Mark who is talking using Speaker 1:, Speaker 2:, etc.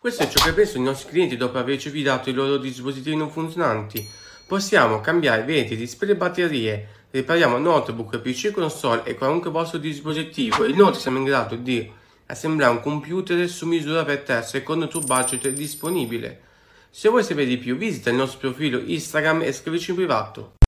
Speaker 1: Questo è ciò che pensano i nostri clienti dopo averci fidato i loro dispositivi non funzionanti. Possiamo cambiare venti, display e batterie, ripariamo notebook, PC console e qualunque vostro dispositivo. Inoltre siamo in grado di assemblare un computer su misura per te secondo il tuo budget disponibile. Se vuoi sapere di più visita il nostro profilo Instagram e scrivici in privato.